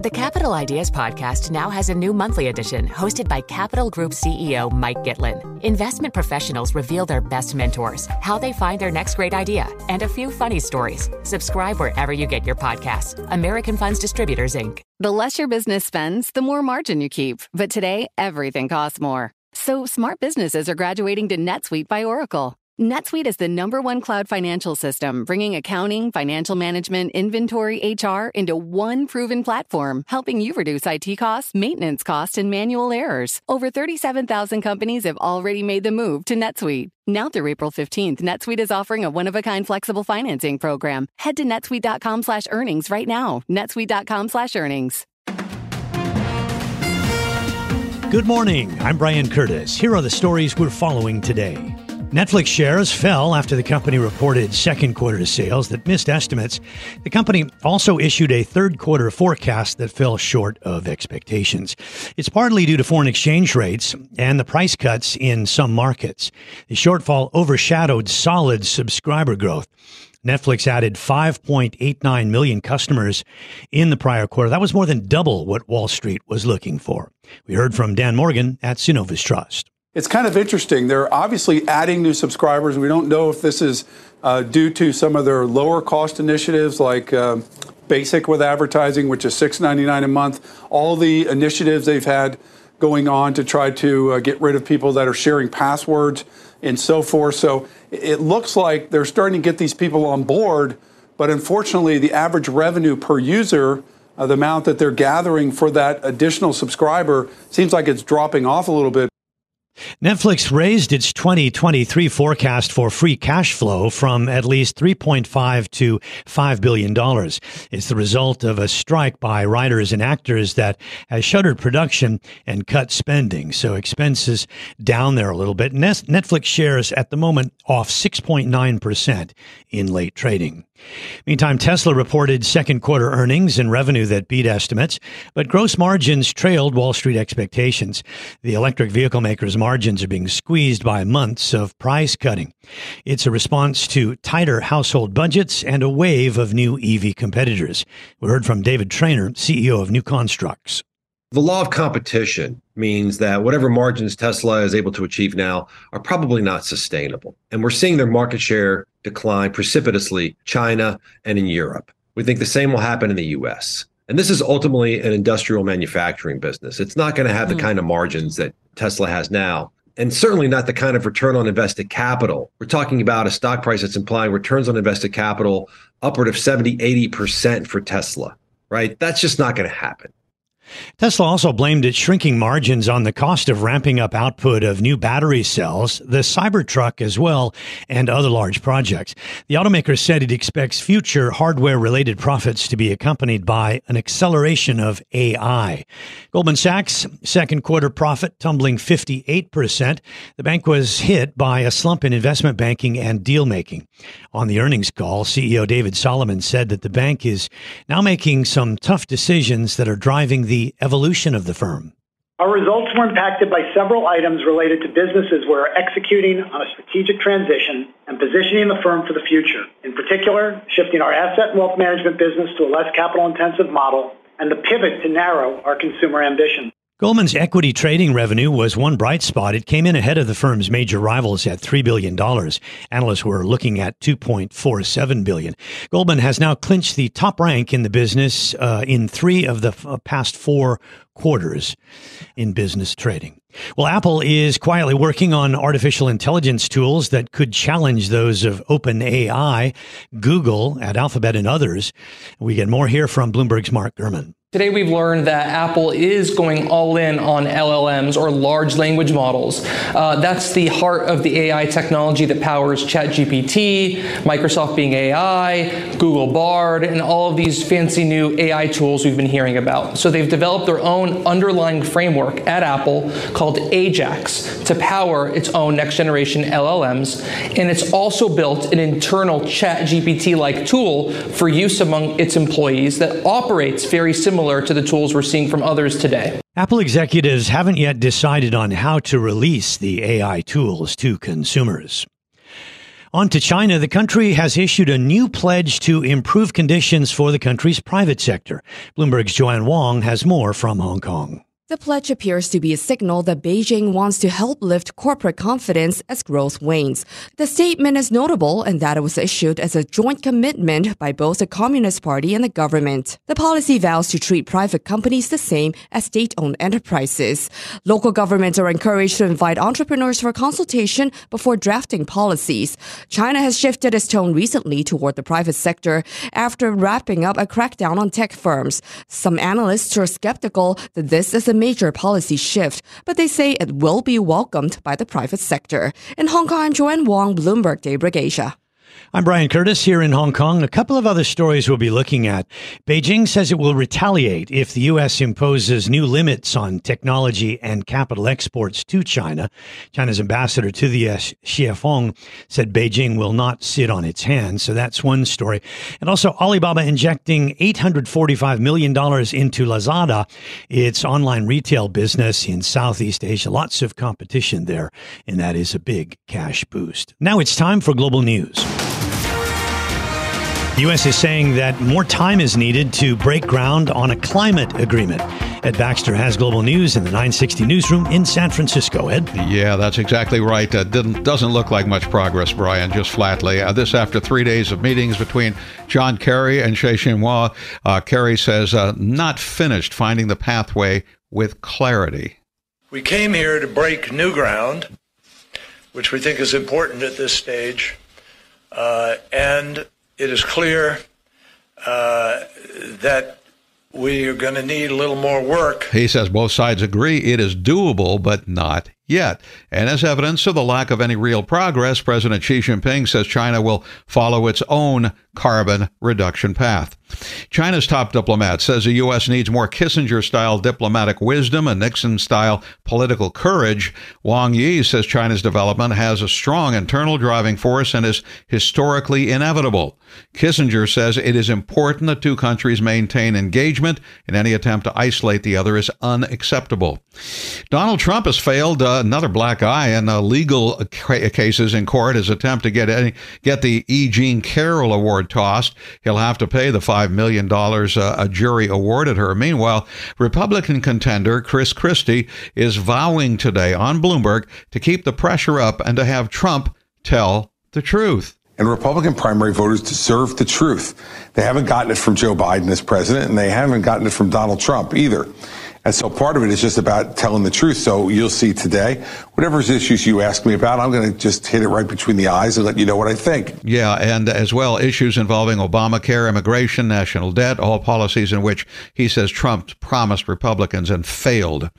The Capital Ideas Podcast now has a new monthly edition hosted by Capital Group CEO Mike Gitlin. Investment professionals reveal their best mentors, how they find their next great idea, and a few funny stories. Subscribe wherever you get your podcasts. American Funds Distributors, Inc. The less your business spends, the more margin you keep. But today, everything costs more. So smart businesses are graduating to NetSuite by Oracle. NetSuite is the number one cloud financial system, bringing accounting, financial management, inventory, HR into one proven platform, helping you reduce IT costs, maintenance costs, and manual errors. Over 37,000 companies have already made the move to NetSuite. Now through April 15th, NetSuite is offering a one-of-a-kind flexible financing program. Head to netsuite.com slash earnings right now. netsuite.com slash earnings. Good morning. I'm Brian Curtis. Here are the stories we're following today. Netflix shares fell after the company reported second quarter sales that missed estimates. The company also issued a third quarter forecast that fell short of expectations. It's partly due to foreign exchange rates and the price cuts in some markets. The shortfall overshadowed solid subscriber growth. Netflix added 5.89 million customers in the prior quarter. That was more than double what Wall Street was looking for. We heard from Dan Morgan at Synovus Trust. It's kind of interesting. They're obviously adding new subscribers. We don't know if this is uh, due to some of their lower cost initiatives like uh, Basic with advertising, which is $6.99 a month. All the initiatives they've had going on to try to uh, get rid of people that are sharing passwords and so forth. So it looks like they're starting to get these people on board, but unfortunately, the average revenue per user, uh, the amount that they're gathering for that additional subscriber, seems like it's dropping off a little bit. Netflix raised its 2023 forecast for free cash flow from at least 3.5 to 5 billion dollars. It's the result of a strike by writers and actors that has shuttered production and cut spending. So expenses down there a little bit. Netflix shares at the moment off 6.9% in late trading. Meantime, Tesla reported second quarter earnings and revenue that beat estimates, but gross margins trailed Wall Street expectations. The electric vehicle maker's margins are being squeezed by months of price cutting. It's a response to tighter household budgets and a wave of new EV competitors. We heard from David Trainer, CEO of New Constructs. The law of competition means that whatever margins Tesla is able to achieve now are probably not sustainable. And we're seeing their market share decline precipitously China and in Europe. We think the same will happen in the US. And this is ultimately an industrial manufacturing business. It's not going to have the hmm. kind of margins that Tesla has now. And certainly not the kind of return on invested capital. We're talking about a stock price that's implying returns on invested capital upward of 70, 80% for Tesla, right? That's just not going to happen. Tesla also blamed its shrinking margins on the cost of ramping up output of new battery cells, the Cybertruck as well, and other large projects. The automaker said it expects future hardware related profits to be accompanied by an acceleration of AI. Goldman Sachs second quarter profit tumbling 58%. The bank was hit by a slump in investment banking and deal making. On the earnings call, CEO David Solomon said that the bank is now making some tough decisions that are driving the the evolution of the firm? Our results were impacted by several items related to businesses we're executing on a strategic transition and positioning the firm for the future. In particular, shifting our asset and wealth management business to a less capital intensive model and the pivot to narrow our consumer ambition. Goldman's equity trading revenue was one bright spot. It came in ahead of the firm's major rivals at $3 billion. Analysts were looking at 2.47 billion. Goldman has now clinched the top rank in the business uh, in three of the f- uh, past four quarters in business trading. Well, Apple is quietly working on artificial intelligence tools that could challenge those of OpenAI, Google, at Alphabet, and others. We get more here from Bloomberg's Mark Gurman. Today, we've learned that Apple is going all in on LLMs or large language models. Uh, that's the heart of the AI technology that powers ChatGPT, Microsoft Bing AI, Google Bard, and all of these fancy new AI tools we've been hearing about. So, they've developed their own underlying framework at Apple called Ajax to power its own next generation LLMs. And it's also built an internal ChatGPT like tool for use among its employees that operates very similar similar to the tools we're seeing from others today. Apple executives haven't yet decided on how to release the AI tools to consumers. On to China. The country has issued a new pledge to improve conditions for the country's private sector. Bloomberg's Joanne Wong has more from Hong Kong. The pledge appears to be a signal that Beijing wants to help lift corporate confidence as growth wanes. The statement is notable in that it was issued as a joint commitment by both the Communist Party and the government. The policy vows to treat private companies the same as state-owned enterprises. Local governments are encouraged to invite entrepreneurs for consultation before drafting policies. China has shifted its tone recently toward the private sector after wrapping up a crackdown on tech firms. Some analysts are skeptical that this is a major policy shift, but they say it will be welcomed by the private sector. In Hong Kong, I'm Joanne Wong, Bloomberg Daybreak Asia. I'm Brian Curtis here in Hong Kong. A couple of other stories we'll be looking at. Beijing says it will retaliate if the U.S. imposes new limits on technology and capital exports to China. China's ambassador to the U.S., Xie Feng, said Beijing will not sit on its hands. So that's one story. And also Alibaba injecting $845 million into Lazada, its online retail business in Southeast Asia. Lots of competition there, and that is a big cash boost. Now it's time for global news. The U.S. is saying that more time is needed to break ground on a climate agreement. Ed Baxter has global news in the 960 newsroom in San Francisco. Ed? Yeah, that's exactly right. Uh, didn't, doesn't look like much progress, Brian, just flatly. Uh, this after three days of meetings between John Kerry and Xi Jinping. Uh, Kerry says, uh, not finished finding the pathway with clarity. We came here to break new ground, which we think is important at this stage. Uh, and it is clear uh, that we are going to need a little more work. He says both sides agree it is doable, but not yet. And as evidence of the lack of any real progress, President Xi Jinping says China will follow its own carbon reduction path. China's top diplomat says the U.S. needs more Kissinger style diplomatic wisdom and Nixon style political courage. Wang Yi says China's development has a strong internal driving force and is historically inevitable. Kissinger says it is important that two countries maintain engagement, and any attempt to isolate the other is unacceptable. Donald Trump has failed uh, another black eye in uh, legal cases in court. His attempt to get any, get the E. Jean Carroll Award tossed, he'll have to pay the five million dollars uh, a jury awarded her. Meanwhile, Republican contender Chris Christie is vowing today on Bloomberg to keep the pressure up and to have Trump tell the truth. And Republican primary voters deserve the truth. They haven't gotten it from Joe Biden as president, and they haven't gotten it from Donald Trump either. And so part of it is just about telling the truth. So you'll see today, whatever issues you ask me about, I'm going to just hit it right between the eyes and let you know what I think. Yeah, and as well, issues involving Obamacare, immigration, national debt, all policies in which he says Trump promised Republicans and failed.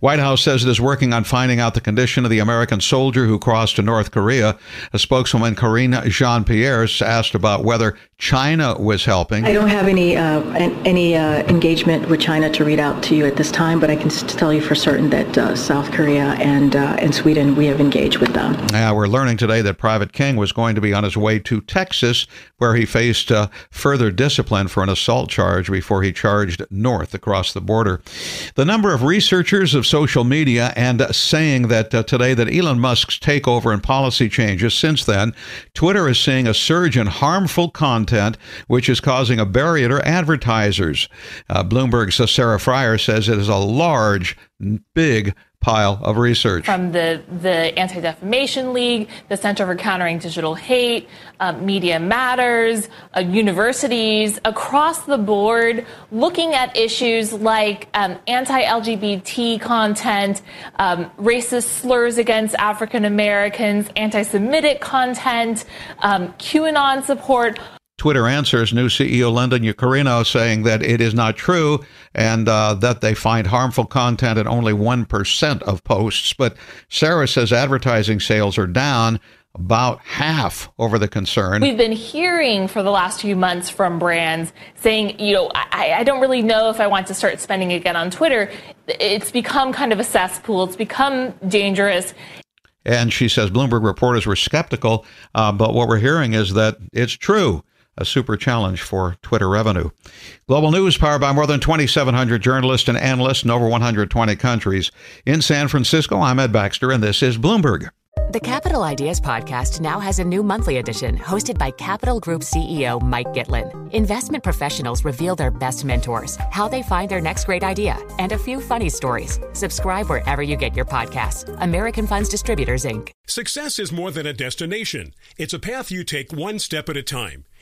White House says it is working on finding out the condition of the American soldier who crossed to North Korea. A spokeswoman, Karine Jean Pierre, asked about whether China was helping. I don't have any uh, any uh, engagement with China to read out to you at this time, but I can tell you for certain that uh, South Korea and uh, and Sweden we have engaged with them. Yeah, we're learning today that Private King was going to be on his way to Texas, where he faced uh, further discipline for an assault charge before he charged north across the border. The number of researchers of social media and saying that uh, today that Elon Musk's takeover and policy changes since then, Twitter is seeing a surge in harmful content content, which is causing a barrier to advertisers. Uh, Bloomberg's Sarah Frier says it is a large, big pile of research. From the, the Anti Defamation League, the Center for Countering Digital Hate, uh, Media Matters, uh, universities across the board looking at issues like um, anti LGBT content, um, racist slurs against African Americans, anti Semitic content, um, QAnon support. Twitter answers new CEO Linda Yaccarino saying that it is not true and uh, that they find harmful content in only 1% of posts. But Sarah says advertising sales are down about half over the concern. We've been hearing for the last few months from brands saying, you know, I, I, don't really know if I want to start spending again on Twitter. It's become kind of a cesspool, it's become dangerous. And she says Bloomberg reporters were skeptical, uh, but what we're hearing is that it's true a super challenge for Twitter revenue. Global News powered by more than 2,700 journalists and analysts in over 120 countries. In San Francisco, I'm Ed Baxter, and this is Bloomberg. The Capital Ideas Podcast now has a new monthly edition hosted by Capital Group CEO Mike Gitlin. Investment professionals reveal their best mentors, how they find their next great idea, and a few funny stories. Subscribe wherever you get your podcasts. American Funds Distributors, Inc. Success is more than a destination, it's a path you take one step at a time.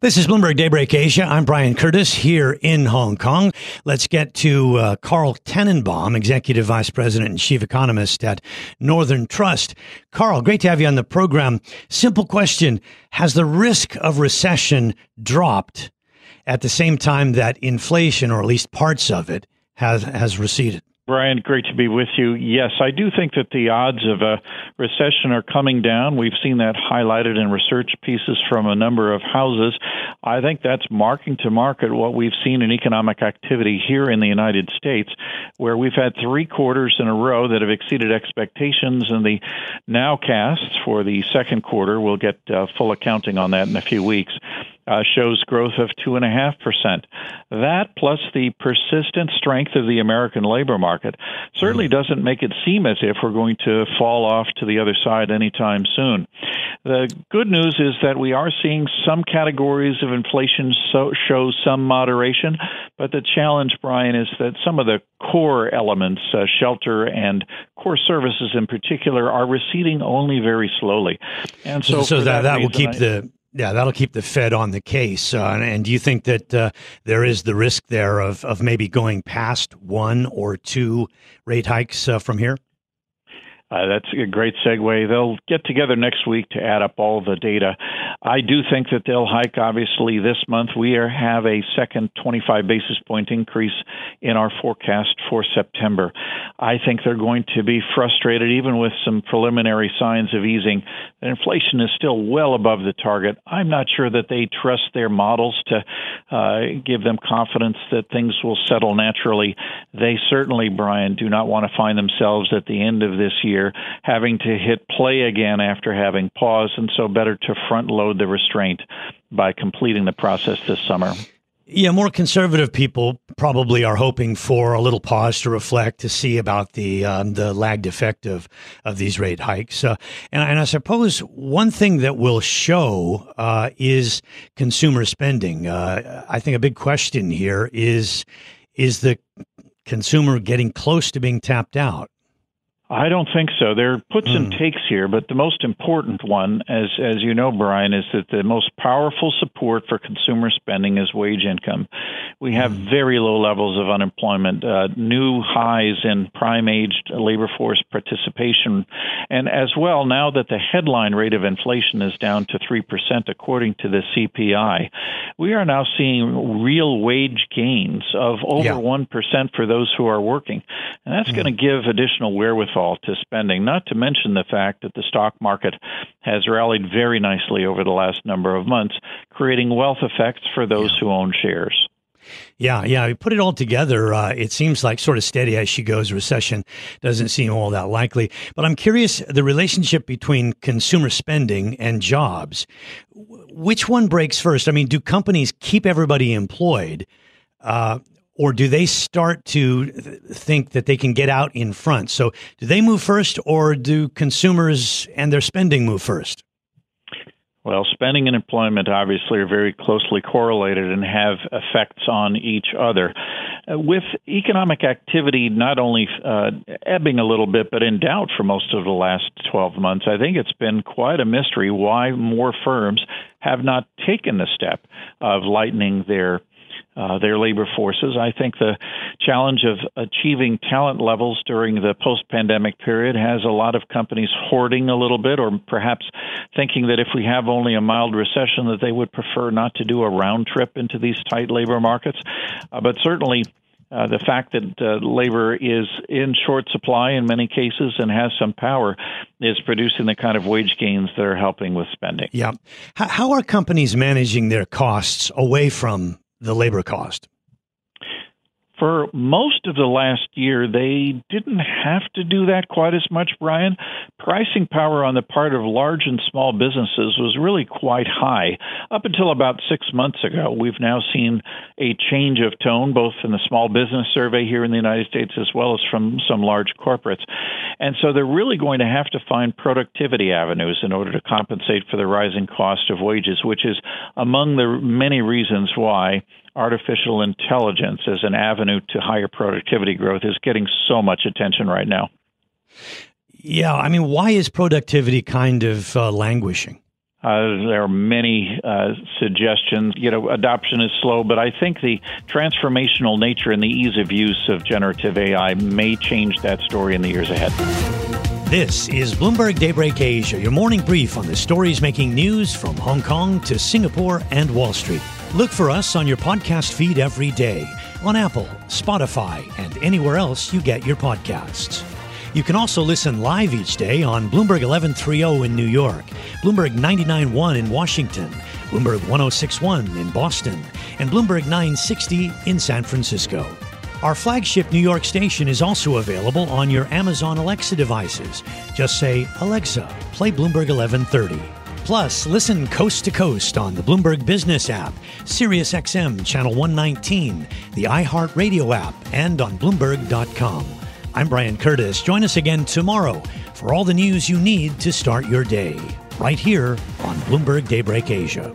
This is Bloomberg Daybreak Asia. I'm Brian Curtis here in Hong Kong. Let's get to uh, Carl Tannenbaum, Executive Vice President and Chief Economist at Northern Trust. Carl, great to have you on the program. Simple question Has the risk of recession dropped at the same time that inflation, or at least parts of it, has, has receded? Brian, great to be with you. Yes, I do think that the odds of a recession are coming down. We've seen that highlighted in research pieces from a number of houses. I think that's marking to market what we've seen in economic activity here in the United States, where we've had three quarters in a row that have exceeded expectations, and the nowcasts for the second quarter we'll get uh, full accounting on that in a few weeks uh, shows growth of 2.5%. That, plus the persistent strength of the American labor market, certainly mm-hmm. doesn't make it seem as if we're going to fall off to the other side anytime soon. The good news is that we are seeing some categories of inflation so, show some moderation, but the challenge, Brian, is that some of the core elements, uh, shelter and core services in particular, are receding only very slowly. And so, so, that, that, that will keep I, the yeah, that'll keep the Fed on the case. Uh, and do you think that uh, there is the risk there of, of maybe going past one or two rate hikes uh, from here? Uh, that's a great segue. They'll get together next week to add up all the data. I do think that they'll hike, obviously, this month. We are, have a second 25 basis point increase in our forecast for September. I think they're going to be frustrated, even with some preliminary signs of easing. Inflation is still well above the target. I'm not sure that they trust their models to uh, give them confidence that things will settle naturally. They certainly, Brian, do not want to find themselves at the end of this year year, having to hit play again after having paused, and so better to front load the restraint by completing the process this summer. Yeah, more conservative people probably are hoping for a little pause to reflect to see about the um, the lagged effect of, of these rate hikes. Uh, and, and, I suppose one thing that will show uh, is consumer spending. Uh, I think a big question here is is the consumer getting close to being tapped out? I don't think so. There are puts mm. and hmm. takes here, but the most important one, as as you know, Brian, is that the most powerful support for consumer spending is wage income. We have mm. very low levels of unemployment, uh, new highs in prime aged labor force participation, and as well now that the headline rate of inflation is down to three percent according to the CPI, we are now seeing real wage gains of over one yeah. for those who are working, and that's mm. going to give additional wherewithal wherewithal to spending, not to mention the fact that the stock market has rallied very nicely over the last number of months, creating wealth effects for those yeah. who own shares. Yeah, yeah. We put it all together. Uh, it seems like sort of steady as she goes. Recession doesn't seem all that likely. But I'm curious the relationship between consumer spending and jobs. Which one breaks first? I mean, do companies keep everybody employed? Uh, or do they start to think that they can get out in front? So, do they move first, or do consumers and their spending move first? Well, spending and employment obviously are very closely correlated and have effects on each other. Uh, with economic activity not only uh, ebbing a little bit, but in doubt for most of the last 12 months, I think it's been quite a mystery why more firms have not taken the step of lightening their uh, their labor forces. I think the challenge of achieving talent levels during the post pandemic period has a lot of companies hoarding a little bit, or perhaps thinking that if we have only a mild recession, that they would prefer not to do a round trip into these tight labor markets. Uh, but certainly, uh, the fact that uh, labor is in short supply in many cases and has some power is producing the kind of wage gains that are helping with spending. Yeah. How are companies managing their costs away from the labor cost? For most of the last year, they didn't have to do that quite as much, Brian. Pricing power on the part of large and small businesses was really quite high. Up until about six months ago, we've now seen a change of tone, both in the small business survey here in the United States as well as from some large corporates. And so they're really going to have to find productivity avenues in order to compensate for the rising cost of wages, which is among the many reasons why artificial intelligence as an avenue to higher productivity growth is getting so much attention right now. Yeah, I mean, why is productivity kind of uh, languishing? Uh, there are many uh, suggestions. You know, adoption is slow, but I think the transformational nature and the ease of use of generative AI may change that story in the years ahead. This is Bloomberg Daybreak Asia, your morning brief on the stories making news from Hong Kong to Singapore and Wall Street. Look for us on your podcast feed every day on Apple, Spotify, and anywhere else you get your podcasts. You can also listen live each day on Bloomberg 1130 in New York, Bloomberg 991 in Washington, Bloomberg 1061 in Boston, and Bloomberg 960 in San Francisco. Our flagship New York station is also available on your Amazon Alexa devices. Just say, Alexa, play Bloomberg 1130. Plus, listen coast to coast on the Bloomberg Business app, SiriusXM Channel 119, the iHeartRadio app, and on Bloomberg.com. I'm Brian Curtis. Join us again tomorrow for all the news you need to start your day, right here on Bloomberg Daybreak Asia.